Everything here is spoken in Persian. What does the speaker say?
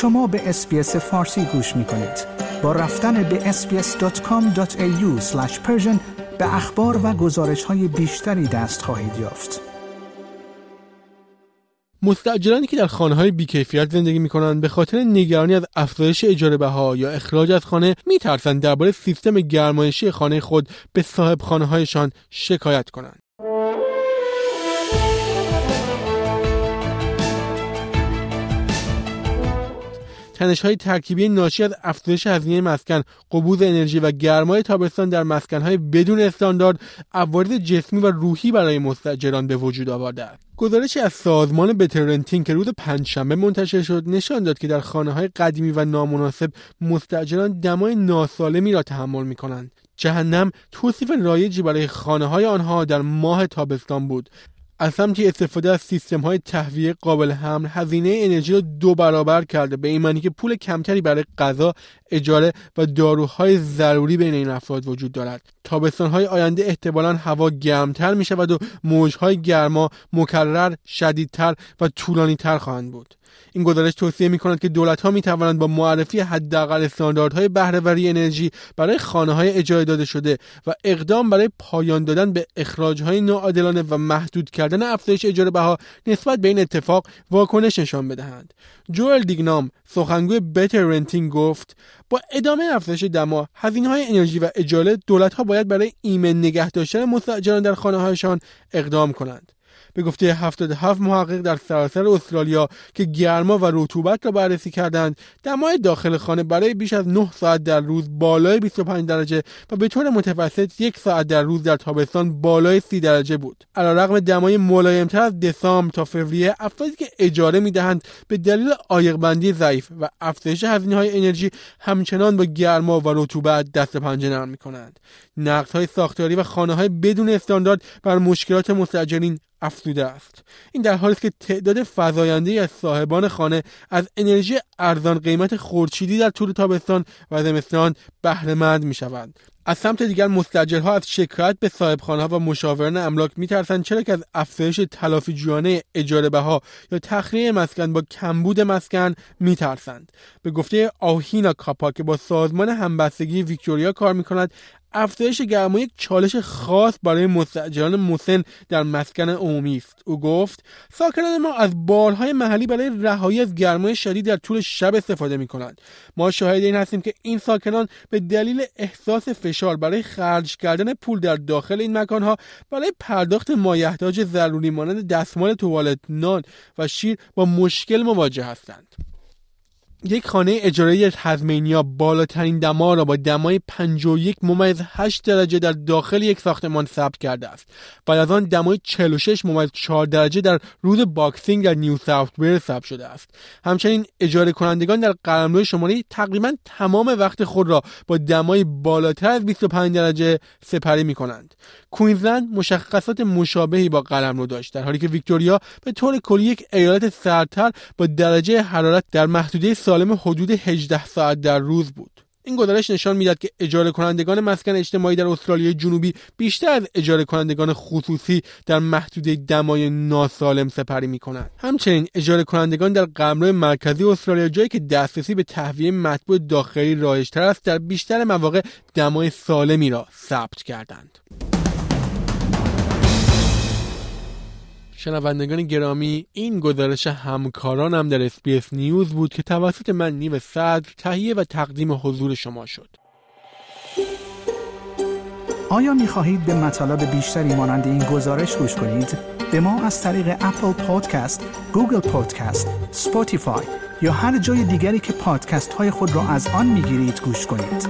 شما به اسپیس فارسی گوش می کنید. با رفتن به sbs.com.au به اخبار و گزارش های بیشتری دست خواهید یافت. مستاجرانی که در خانه های بیکیفیت زندگی می کنند به خاطر نگرانی از افزایش اجاره بها یا اخراج از خانه می ترسند درباره سیستم گرمایشی خانه خود به صاحب خانه هایشان شکایت کنند. تنش های ترکیبی ناشی از افزایش هزینه مسکن، قبوز انرژی و گرمای تابستان در مسکن های بدون استاندارد عوارض جسمی و روحی برای مستاجران به وجود آورده است. گزارشی از سازمان بترنتین که روز پنجشنبه منتشر شد نشان داد که در خانه های قدیمی و نامناسب مستاجران دمای ناسالمی را تحمل می کنند. جهنم توصیف رایجی برای خانه های آنها در ماه تابستان بود از سمتی استفاده از سیستم های تهویه قابل حمل هزینه انرژی را دو برابر کرده به این معنی که پول کمتری برای غذا اجاره و داروهای ضروری بین این افراد وجود دارد. تابستان های آینده احتمالا هوا گرمتر می شود و موجهای گرما مکرر شدیدتر و طولانیتر خواهند بود. این گزارش توصیه می کند که دولت ها می توانند با معرفی حداقل استانداردهای بهرهوری انرژی برای خانه های اجاره داده شده و اقدام برای پایان دادن به اخراج های ناعادلانه و محدود کردن افزایش اجاره بها نسبت به این اتفاق واکنش نشان بدهند جوئل دیگنام سخنگوی بتر رنتینگ گفت با ادامه افزایش دما هزینه های انرژی و اجاره دولت ها باید برای ایمن نگه داشتن مستاجران در خانه هایشان اقدام کنند. به گفته 77 محقق در سراسر استرالیا که گرما و رطوبت را بررسی کردند دمای داخل خانه برای بیش از 9 ساعت در روز بالای 25 درجه و به طور متوسط یک ساعت در روز در تابستان بالای 30 درجه بود. علیرغم دمای ملایمتر از دسامبر تا فوریه افرادی که اجاره می‌دهند به دلیل بندی ضعیف و افزایش هزینه های انرژی همچنان با گرما و رطوبت دست پنجه نرم می‌کنند. های ساختاری و خانه های بدون استاندارد بر مشکلات مستاجرین افزوده است. این در حالی است که تعداد فزاینده از صاحبان خانه از انرژی ارزان قیمت خورشیدی در طول تابستان و زمستان بهره مند می شوند از سمت دیگر مستجرها از شکایت به صاحبخانه و مشاوران املاک میترسند چرا که از افزایش تلافی جویانه اجاره بها یا تخلیه مسکن با کمبود مسکن میترسند. به گفته آهینا کاپا که با سازمان همبستگی ویکتوریا کار می‌کند افزایش گرما یک چالش خاص برای مستاجران مسن در مسکن عمومی است. او گفت ساکنان ما از بالهای محلی برای رهایی از گرمای شدید در طول شب استفاده می کنند ما شاهد این هستیم که این ساکنان به دلیل احساس فشار برای خرج کردن پول در داخل این مکانها برای پرداخت مایحتاج ضروری مانند دستمال توالت نان و شیر با مشکل مواجه هستند. یک خانه اجاره تزمانیا بالاترین دما را با دمای 51 ممیز 8 درجه در داخل یک ساختمان ثبت کرده است. بعد از آن دمای 46 ممیز 4 درجه در روز Boxing در نیو ساوت ولز ثبت شده است. همچنین اجاره کنندگان در قلمرو شمالی تقریبا تمام وقت خود را با دمای بالاتر از 25 درجه سپری می کنند کوینزلند مشخصات مشابهی با قلمرو داشت در حالی که ویکتوریا به طور کلی یک ایالت سردتر با درجه حرارت در محدوده سالم حدود 18 ساعت در روز بود این گزارش نشان می‌داد که اجاره کنندگان مسکن اجتماعی در استرالیا جنوبی بیشتر از اجاره کنندگان خصوصی در محدوده دمای ناسالم سپری می کنند. همچنین اجاره کنندگان در قمرو مرکزی استرالیا جایی که دسترسی به تهویه مطبوع داخلی رایجتر است در بیشتر مواقع دمای سالمی را ثبت کردند. شنوندگان گرامی این گزارش همکارانم در SBS News بود که توسط من نیو صدر تهیه و تقدیم حضور شما شد آیا می خواهید به مطالب بیشتری مانند این گزارش گوش کنید؟ به ما از طریق Apple Podcast، Google Podcast، Spotify یا هر جای دیگری که پادکست های خود را از آن می گیرید گوش کنید؟